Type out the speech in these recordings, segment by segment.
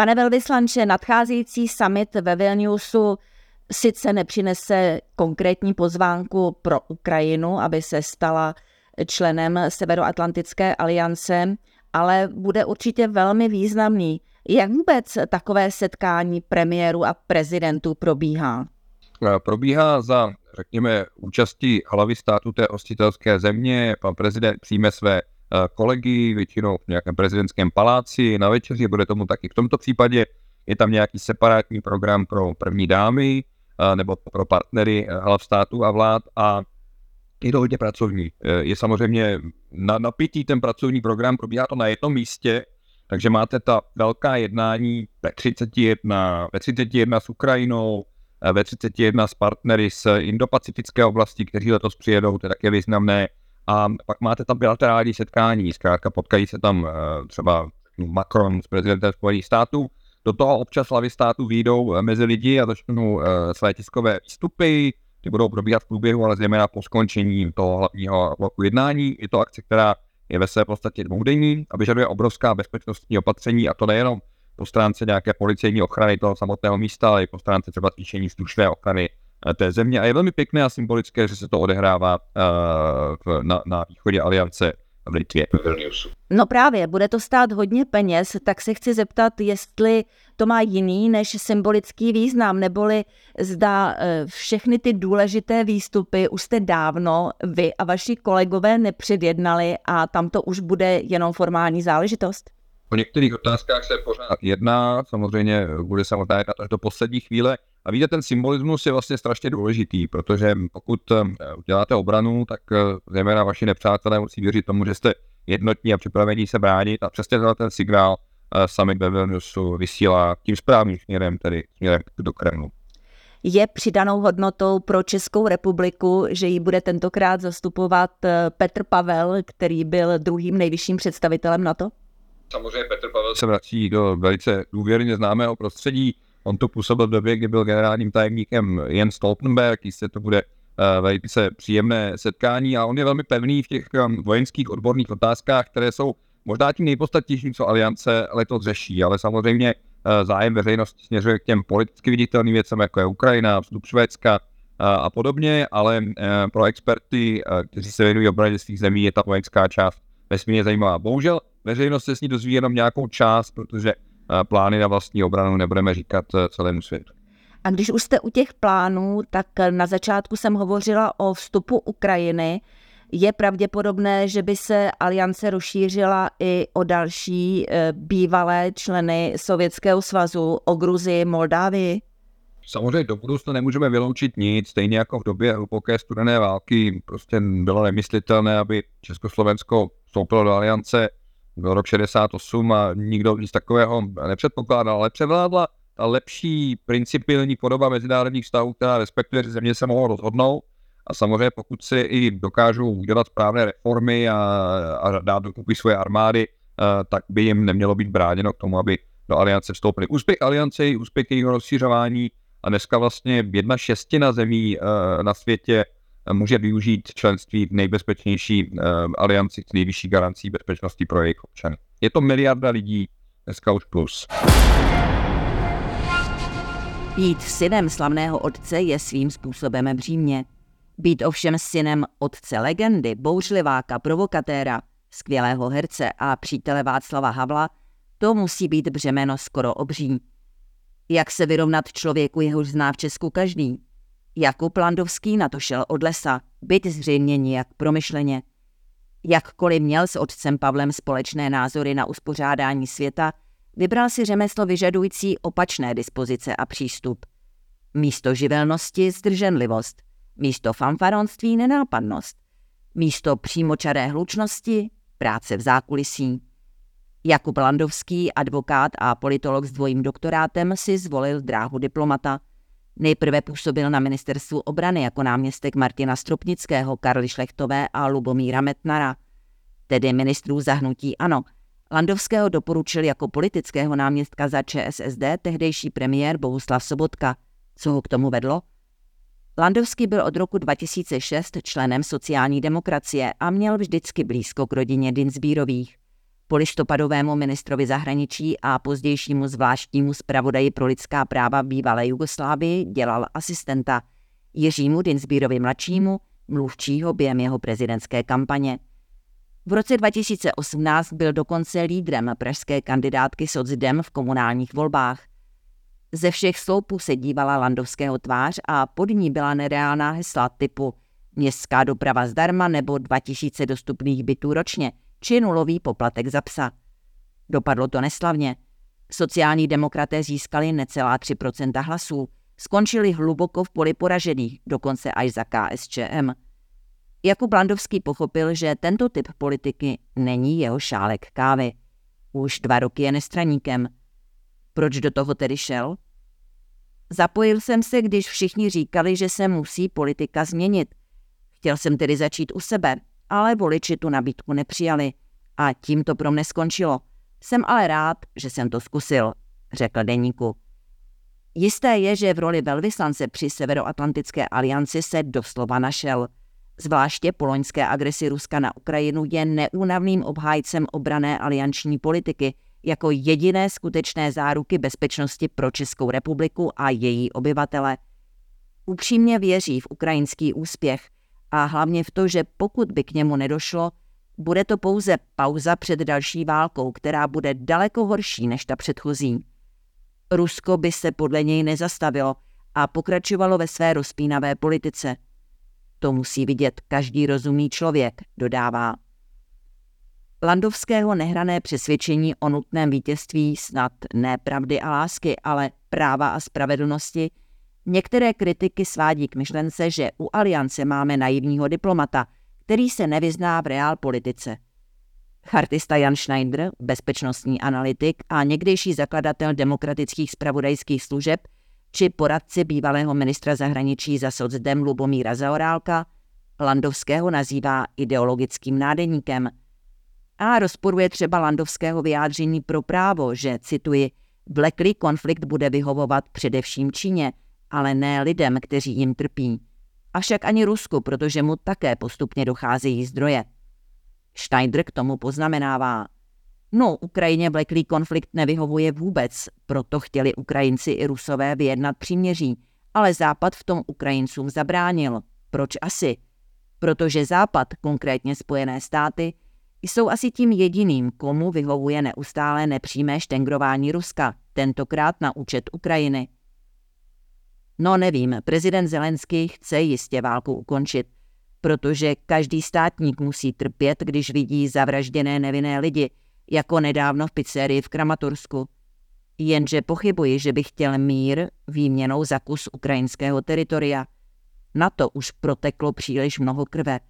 Pane velvyslanče, nadcházející summit ve Vilniusu sice nepřinese konkrétní pozvánku pro Ukrajinu, aby se stala členem Severoatlantické aliance, ale bude určitě velmi významný. Jak vůbec takové setkání premiéru a prezidentů probíhá? Probíhá za, řekněme, účasti hlavy státu té hostitelské země. Pan prezident přijme své Eh, kolegy, většinou v nějakém prezidentském paláci na večeři, bude tomu taky v tomto případě. Je tam nějaký separátní program pro první dámy eh, nebo pro partnery eh, hlav států a vlád a je to hodně pracovní. Je samozřejmě na napětí ten pracovní program, probíhá to na jednom místě, takže máte ta velká jednání ve 31, ve 31 s Ukrajinou, ve 31 s partnery z Indo-Pacifické oblasti, kteří letos přijedou, to je také významné a pak máte tam bilaterální setkání, zkrátka potkají se tam uh, třeba Macron s prezidentem Spojených států, do toho občas hlavy států výjdou eh, mezi lidi a začnou uh, své tiskové výstupy, ty budou probíhat v průběhu, ale zejména po skončení toho hlavního bloku jednání. Je to akce, která je ve své podstatě dvoudenní a vyžaduje obrovská bezpečnostní opatření a to nejenom po stránce nějaké policejní ochrany toho samotného místa, ale i po stránce třeba zvýšení slušné ochrany Eh, té země. A je velmi pěkné a symbolické, že se to odehrává uh, na, na východě aliance v Litvě, v Vilniusu. No právě, bude to stát hodně peněz, tak se chci zeptat, jestli to má jiný než symbolický význam, neboli zda eh, všechny ty důležité výstupy už jste dávno vy a vaši kolegové nepředjednali a tam to už bude jenom formální záležitost? O některých otázkách se pořád jedná, samozřejmě bude samotná jednat až do poslední chvíle. A víte, ten symbolismus je vlastně strašně důležitý, protože pokud eh, uděláte obranu, tak eh, zejména vaši nepřátelé musí věřit tomu, že jste jednotní a připravení se bránit a přesně ten signál eh, sami ve Vilniusu vysílá tím správným směrem, tedy směrem do Kremlu. Je přidanou hodnotou pro Českou republiku, že ji bude tentokrát zastupovat Petr Pavel, který byl druhým nejvyšším představitelem NATO? Samozřejmě Petr Pavel se vrací do velice důvěrně známého prostředí. On to působil v době, kdy byl generálním tajemníkem Jens Stoltenberg, jistě to bude uh, velice příjemné setkání a on je velmi pevný v těch um, vojenských odborných otázkách, které jsou možná tím nejpodstatnějším, co aliance letos řeší, ale samozřejmě uh, zájem veřejnosti směřuje k těm politicky viditelným věcem, jako je Ukrajina, vstup Švédska a podobně, ale pro experty, kteří se věnují obraně svých zemí, je ta vojenská část vesmírně zajímavá. Bohužel veřejnost se s ní dozví jenom nějakou část, protože plány na vlastní obranu nebudeme říkat eh, celému světu. A když už jste u těch plánů, tak na začátku jsem hovořila o vstupu Ukrajiny. Je pravděpodobné, že by se aliance rozšířila i o další eh, bývalé členy Sovětského svazu, o Gruzii, Moldávii? Samozřejmě do budoucna nemůžeme vyloučit nic, stejně jako v době hluboké studené války prostě bylo nemyslitelné, aby Československo vstoupilo do aliance byl rok 68 a nikdo nic takového nepředpokládal, ale převládla ta lepší principiální podoba mezinárodních vztahů, která respektuje, že země se mohou rozhodnout a samozřejmě pokud si i dokážou udělat správné reformy a, a dát dokupy svoje armády, uh, tak by jim nemělo být bráněno k tomu, aby do aliance vstoupili. Úspěch aliance je úspěch jejího rozšířování a dneska vlastně jedna šestina zemí uh, na světě může využít členství v nejbezpečnější uh, alianci s nejvyšší garancí bezpečnosti pro jejich občany. Je to miliarda lidí, dneska už plus. Být synem slavného otce je svým způsobem břímě. Být ovšem synem otce legendy, bouřliváka, provokatéra, skvělého herce a přítele Václava Havla, to musí být břemeno skoro obří. Jak se vyrovnat člověku, jehož zná v Česku každý? Jakub Landovský na to šel od lesa, byť zřejmě nijak promyšleně. Jakkoliv měl s otcem Pavlem společné názory na uspořádání světa, vybral si řemeslo vyžadující opačné dispozice a přístup. Místo živelnosti zdrženlivost, místo fanfaronství nenápadnost, místo přímočaré hlučnosti práce v zákulisí. Jakub Landovský, advokát a politolog s dvojím doktorátem, si zvolil dráhu diplomata. Nejprve působil na ministerstvu obrany jako náměstek Martina Stropnického, Karly Šlechtové a Lubomíra Metnara, tedy ministrů zahnutí ANO. Landovského doporučil jako politického náměstka za ČSSD tehdejší premiér Bohuslav Sobotka. Co ho k tomu vedlo? Landovský byl od roku 2006 členem sociální demokracie a měl vždycky blízko k rodině Dinsbírových. Po listopadovému ministrovi zahraničí a pozdějšímu zvláštnímu zpravodaji pro lidská práva bývalé Jugoslávii dělal asistenta Jiřímu Dinsbírovi mladšímu, mluvčího během jeho prezidentské kampaně. V roce 2018 byl dokonce lídrem pražské kandidátky Socdem v komunálních volbách. Ze všech sloupů se dívala Landovského tvář a pod ní byla nereálná hesla typu městská doprava zdarma nebo 2000 dostupných bytů ročně – či nulový poplatek za psa. Dopadlo to neslavně. Sociální demokraté získali necelá 3% hlasů, skončili hluboko v poli poražených, dokonce až za KSČM. Jakub Blandovský pochopil, že tento typ politiky není jeho šálek kávy. Už dva roky je nestraníkem. Proč do toho tedy šel? Zapojil jsem se, když všichni říkali, že se musí politika změnit. Chtěl jsem tedy začít u sebe, ale voliči tu nabídku nepřijali a tím to pro mne skončilo. Jsem ale rád, že jsem to zkusil, řekl deníku. Jisté je, že v roli velvyslance při Severoatlantické alianci se doslova našel. Zvláště po loňské agresi Ruska na Ukrajinu je neúnavným obhájcem obrané alianční politiky jako jediné skutečné záruky bezpečnosti pro Českou republiku a její obyvatele. Upřímně věří v ukrajinský úspěch – a hlavně v to, že pokud by k němu nedošlo, bude to pouze pauza před další válkou, která bude daleko horší než ta předchozí. Rusko by se podle něj nezastavilo a pokračovalo ve své rozpínavé politice. To musí vidět každý rozumný člověk, dodává. Landovského nehrané přesvědčení o nutném vítězství snad ne pravdy a lásky, ale práva a spravedlnosti – Některé kritiky svádí k myšlence, že u aliance máme naivního diplomata, který se nevyzná v reál politice. Chartista Jan Schneider, bezpečnostní analytik a někdejší zakladatel demokratických spravodajských služeb, či poradci bývalého ministra zahraničí za socdem Lubomíra Zaorálka, Landovského nazývá ideologickým nádeníkem. A rozporuje třeba Landovského vyjádření pro právo, že, cituji, vleklý konflikt bude vyhovovat především Číně – ale ne lidem, kteří jim trpí. Avšak ani Rusku, protože mu také postupně docházejí zdroje. Steindr k tomu poznamenává. No, Ukrajině vleklý konflikt nevyhovuje vůbec, proto chtěli Ukrajinci i Rusové vyjednat příměří, ale Západ v tom Ukrajincům zabránil. Proč asi? Protože Západ, konkrétně Spojené státy, jsou asi tím jediným, komu vyhovuje neustále nepřímé štengrování Ruska, tentokrát na účet Ukrajiny. No nevím, prezident Zelenský chce jistě válku ukončit, protože každý státník musí trpět, když vidí zavražděné nevinné lidi, jako nedávno v pizzerii v Kramatorsku. Jenže pochybuji, že by chtěl mír výměnou za kus ukrajinského teritoria. Na to už proteklo příliš mnoho krve.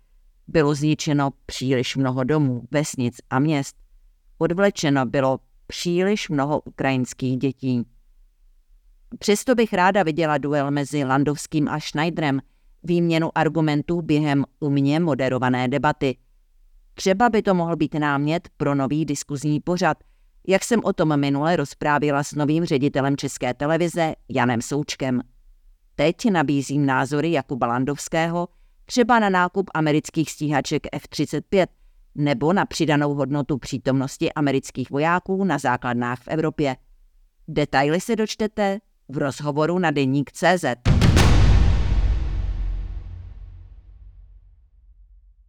Bylo zničeno příliš mnoho domů, vesnic a měst. Odvlečeno bylo příliš mnoho ukrajinských dětí. Přesto bych ráda viděla duel mezi Landovským a Schneiderem, výměnu argumentů během umně moderované debaty. Třeba by to mohl být námět pro nový diskuzní pořad, jak jsem o tom minule rozprávila s novým ředitelem České televize Janem Součkem. Teď nabízím názory Jakuba Landovského třeba na nákup amerických stíhaček F-35 nebo na přidanou hodnotu přítomnosti amerických vojáků na základnách v Evropě. Detaily se dočtete v rozhovoru na deník CZ.